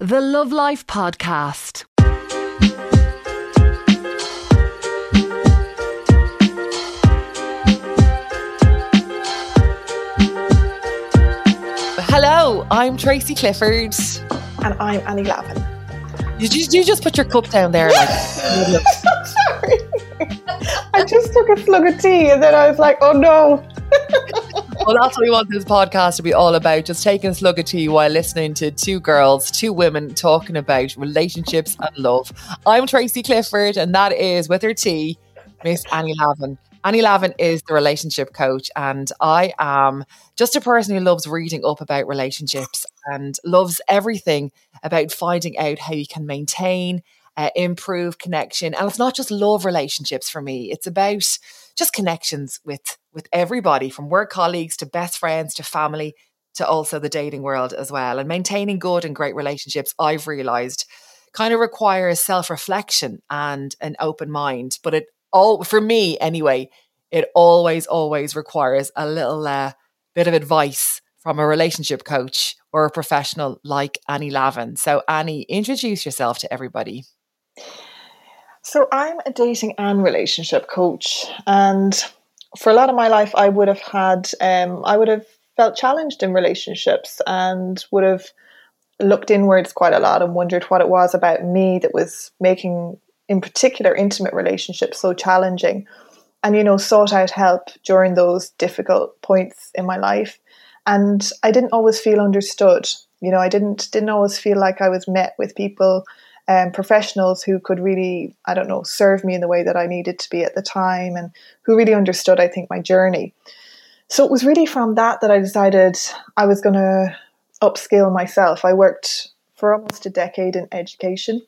The Love Life Podcast. Hello, I'm Tracy Clifford. And I'm Annie Lavin. Did you, did you just put your cup down there? Like, Sorry. I just took a slug of tea and then I was like, oh no. Well, that's what we want this podcast to be all about. Just taking a slug of tea while listening to two girls, two women talking about relationships and love. I'm Tracy Clifford, and that is with her tea, Miss Annie Lavin. Annie Lavin is the relationship coach, and I am just a person who loves reading up about relationships and loves everything about finding out how you can maintain, uh, improve connection. And it's not just love relationships for me; it's about just connections with with everybody, from work colleagues to best friends to family to also the dating world as well. And maintaining good and great relationships, I've realized, kind of requires self reflection and an open mind, but it all for me anyway it always always requires a little uh, bit of advice from a relationship coach or a professional like annie lavin. So annie introduce yourself to everybody so i'm a dating and relationship coach and for a lot of my life i would have had um, i would have felt challenged in relationships and would have looked inwards quite a lot and wondered what it was about me that was making in particular intimate relationships so challenging and you know sought out help during those difficult points in my life. And i didn't always feel understood. You know i didn't didn't always feel like i was met with people um, professionals who could really i don't know serve me in the way that i needed to be at the time and who really understood i think my journey so it was really from that that i decided i was going to upskill myself i worked for almost a decade in education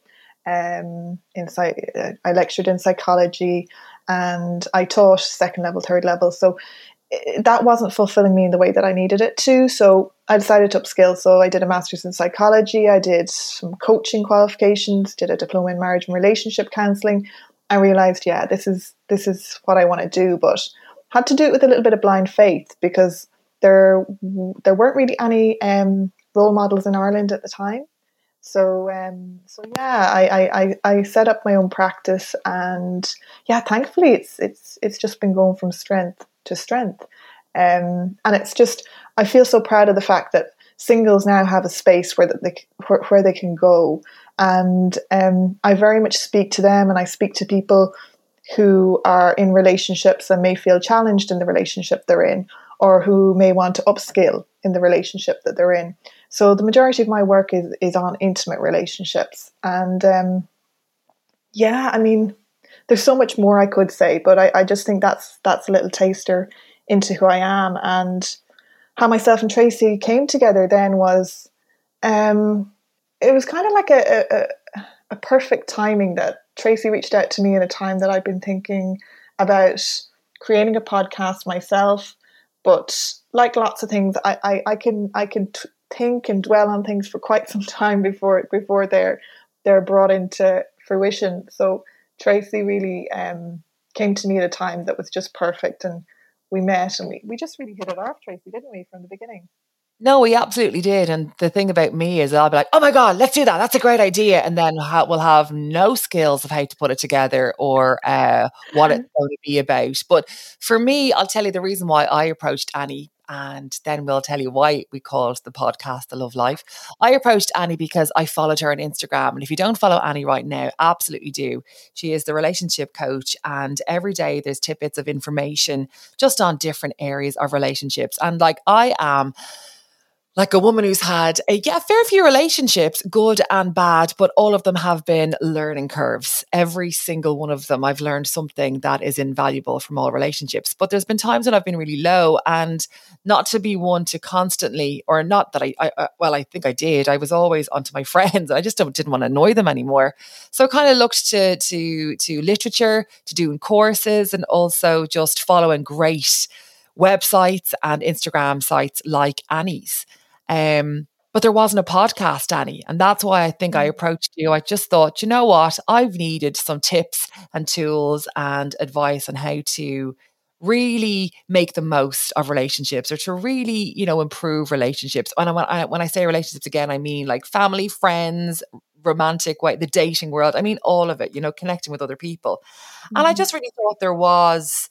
um, in I lectured in psychology and I taught second level, third level. So eh, that wasn't fulfilling me in the way that I needed it to. So I decided to upskill. So I did a master's in psychology. I did some coaching qualifications. Did a diploma in marriage and relationship counselling. I realized, yeah, this is this is what I want to do, but had to do it with a little bit of blind faith because there there weren't really any um, role models in Ireland at the time. So um, so yeah, I, I, I set up my own practice, and yeah, thankfully it's it's it's just been going from strength to strength, um, and it's just I feel so proud of the fact that singles now have a space where they where, where they can go, and um, I very much speak to them, and I speak to people who are in relationships and may feel challenged in the relationship they're in, or who may want to upskill in the relationship that they're in. So the majority of my work is is on intimate relationships, and um, yeah, I mean, there's so much more I could say, but I, I just think that's that's a little taster into who I am. And how myself and Tracy came together. Then was, um, it was kind of like a, a a perfect timing that Tracy reached out to me at a time that I'd been thinking about creating a podcast myself. But like lots of things, I, I, I can I can t- think and dwell on things for quite some time before before they're they're brought into fruition. So Tracy really um, came to me at a time that was just perfect, and we met and we, we just really hit it off, Tracy, didn't we, from the beginning? No, we absolutely did. And the thing about me is I'll be like, oh my God, let's do that. That's a great idea. And then ha- we'll have no skills of how to put it together or uh, what it's going to be about. But for me, I'll tell you the reason why I approached Annie and then we'll tell you why we called the podcast The Love Life. I approached Annie because I followed her on Instagram. And if you don't follow Annie right now, absolutely do. She is the relationship coach, and every day there's tidbits of information just on different areas of relationships. And like I am like a woman who's had a yeah, fair few relationships, good and bad, but all of them have been learning curves. Every single one of them, I've learned something that is invaluable from all relationships. But there's been times when I've been really low, and not to be one to constantly, or not that I, I, I well, I think I did. I was always onto my friends. I just didn't want to annoy them anymore. So I kind of looked to to to literature, to doing courses, and also just following great websites and Instagram sites like Annie's. Um, but there wasn't a podcast, Annie. And that's why I think I mm. approached you. I just thought, you know what? I've needed some tips and tools and advice on how to really make the most of relationships or to really, you know, improve relationships. And when I, when I say relationships again, I mean like family, friends, romantic way, the dating world. I mean, all of it, you know, connecting with other people. Mm-hmm. And I mm-hmm. just really thought there was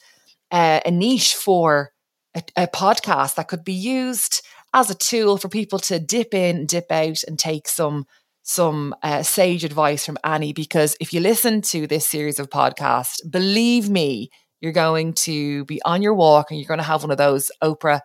uh, a niche for a, a podcast that could be used as a tool for people to dip in, dip out, and take some some uh, sage advice from Annie. Because if you listen to this series of podcasts, believe me, you're going to be on your walk and you're going to have one of those Oprah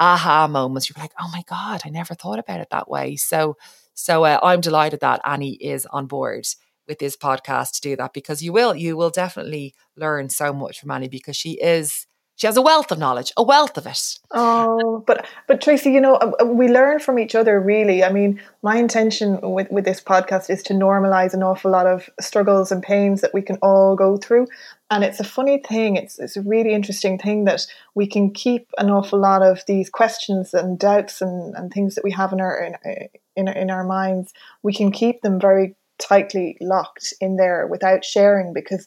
aha moments. You're like, oh my god, I never thought about it that way. So so uh, I'm delighted that Annie is on board with this podcast to do that because you will you will definitely learn so much from Annie because she is she has a wealth of knowledge, a wealth of it. Oh, but but Tracy, you know, uh, uh, we learn from each other. Really, I mean, my intention with with this podcast is to normalize an awful lot of struggles and pains that we can all go through. And it's a funny thing. It's it's a really interesting thing that we can keep an awful lot of these questions and doubts and, and things that we have in our in, in in our minds. We can keep them very tightly locked in there without sharing because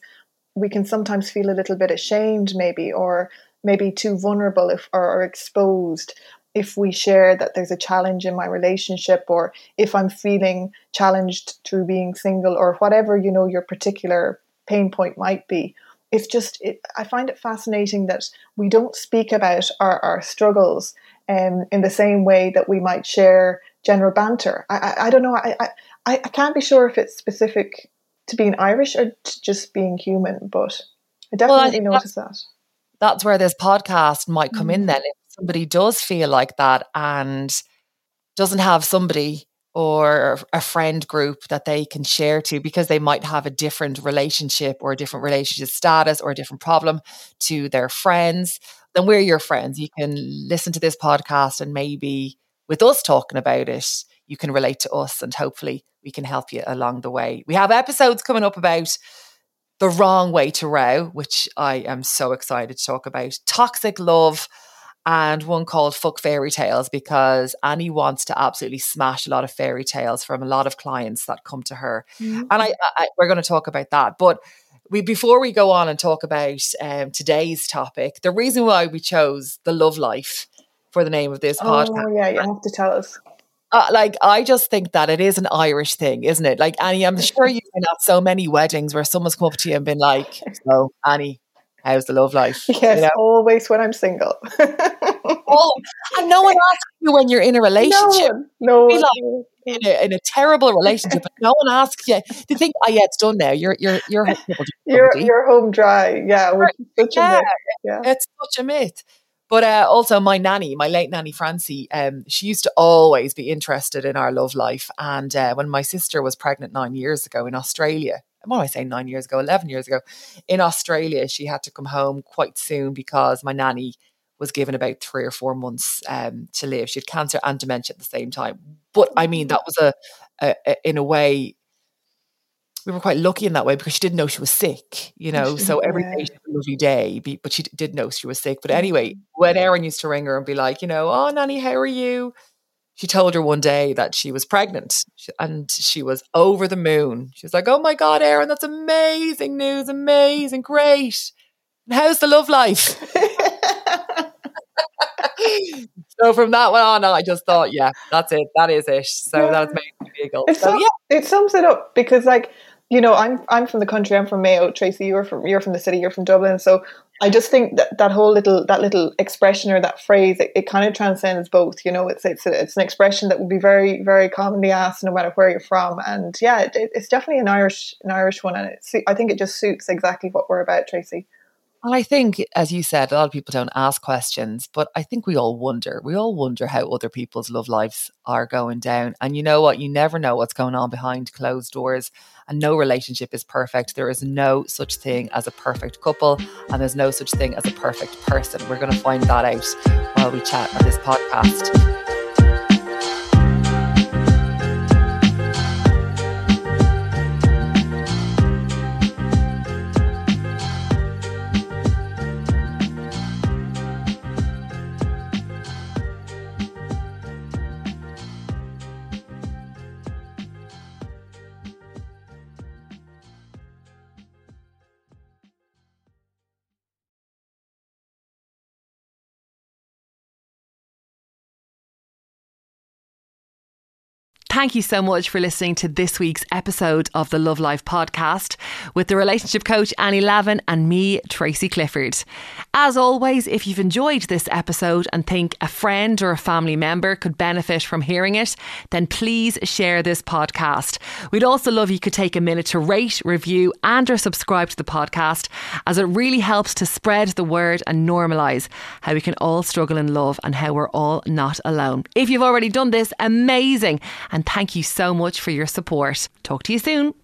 we can sometimes feel a little bit ashamed, maybe, or maybe too vulnerable if, or, or exposed if we share that there's a challenge in my relationship or if I'm feeling challenged through being single or whatever, you know, your particular pain point might be. It's just, it, I find it fascinating that we don't speak about our, our struggles um, in the same way that we might share general banter. I, I, I don't know. I, I, I can't be sure if it's specific to being Irish or to just being human, but I definitely well, I noticed that. That's where this podcast might come mm. in then. If somebody does feel like that and doesn't have somebody or a friend group that they can share to because they might have a different relationship or a different relationship status or a different problem to their friends, then we're your friends. You can listen to this podcast and maybe with us talking about it, you can relate to us and hopefully we can help you along the way. We have episodes coming up about the wrong way to row, which I am so excited to talk about, toxic love, and one called Fuck Fairy Tales because Annie wants to absolutely smash a lot of fairy tales from a lot of clients that come to her. Mm-hmm. And I, I, we're going to talk about that. But we before we go on and talk about um, today's topic, the reason why we chose the love life for the name of this podcast. oh, podcast. yeah, you have to tell us uh, like I just think that it is an Irish thing, isn't it? Like Annie, I'm sure you've been at so many weddings where someone's come up to you and been like, "So Annie, how's the love life?" Yes, you know? always when I'm single. oh, and no one asks you when you're in a relationship. No, no like in a, in a terrible relationship, but no one asks you. The thing, oh yeah, it's done now. You're you're you're you're, you're home dry. Yeah, yeah, yeah, it's such a myth. But uh, also, my nanny, my late nanny Francie, um, she used to always be interested in our love life. And uh, when my sister was pregnant nine years ago in Australia, what am I saying, nine years ago, 11 years ago, in Australia, she had to come home quite soon because my nanny was given about three or four months um, to live. She had cancer and dementia at the same time. But I mean, that was a, a, a in a way, we were quite lucky in that way because she didn't know she was sick, you know. So every day she was a lovely day, but she did know she was sick. But anyway, mm-hmm. when Erin used to ring her and be like, you know, oh, Nanny, how are you? She told her one day that she was pregnant and she was over the moon. She was like, oh my God, Erin, that's amazing news, amazing, great. And how's the love life? so from that one on, I just thought, yeah, that's it. That is it. So yeah. that's made me giggle. So, yeah. It sums it up because like you know, I'm I'm from the country. I'm from Mayo. Tracy, you're from you're from the city. You're from Dublin. So I just think that that whole little that little expression or that phrase it, it kind of transcends both. You know, it's it's a, it's an expression that would be very very commonly asked no matter where you're from. And yeah, it, it's definitely an Irish an Irish one, and it's, I think it just suits exactly what we're about, Tracy. And I think, as you said, a lot of people don't ask questions, but I think we all wonder. We all wonder how other people's love lives are going down. And you know what? You never know what's going on behind closed doors. And no relationship is perfect. There is no such thing as a perfect couple, and there's no such thing as a perfect person. We're going to find that out while we chat on this podcast. Thank you so much for listening to this week's episode of the Love Life podcast with the relationship coach Annie Lavin and me, Tracy Clifford. As always, if you've enjoyed this episode and think a friend or a family member could benefit from hearing it, then please share this podcast. We'd also love you could take a minute to rate, review, and or subscribe to the podcast as it really helps to spread the word and normalise how we can all struggle in love and how we're all not alone. If you've already done this, amazing. And thank you so much for your support. Talk to you soon.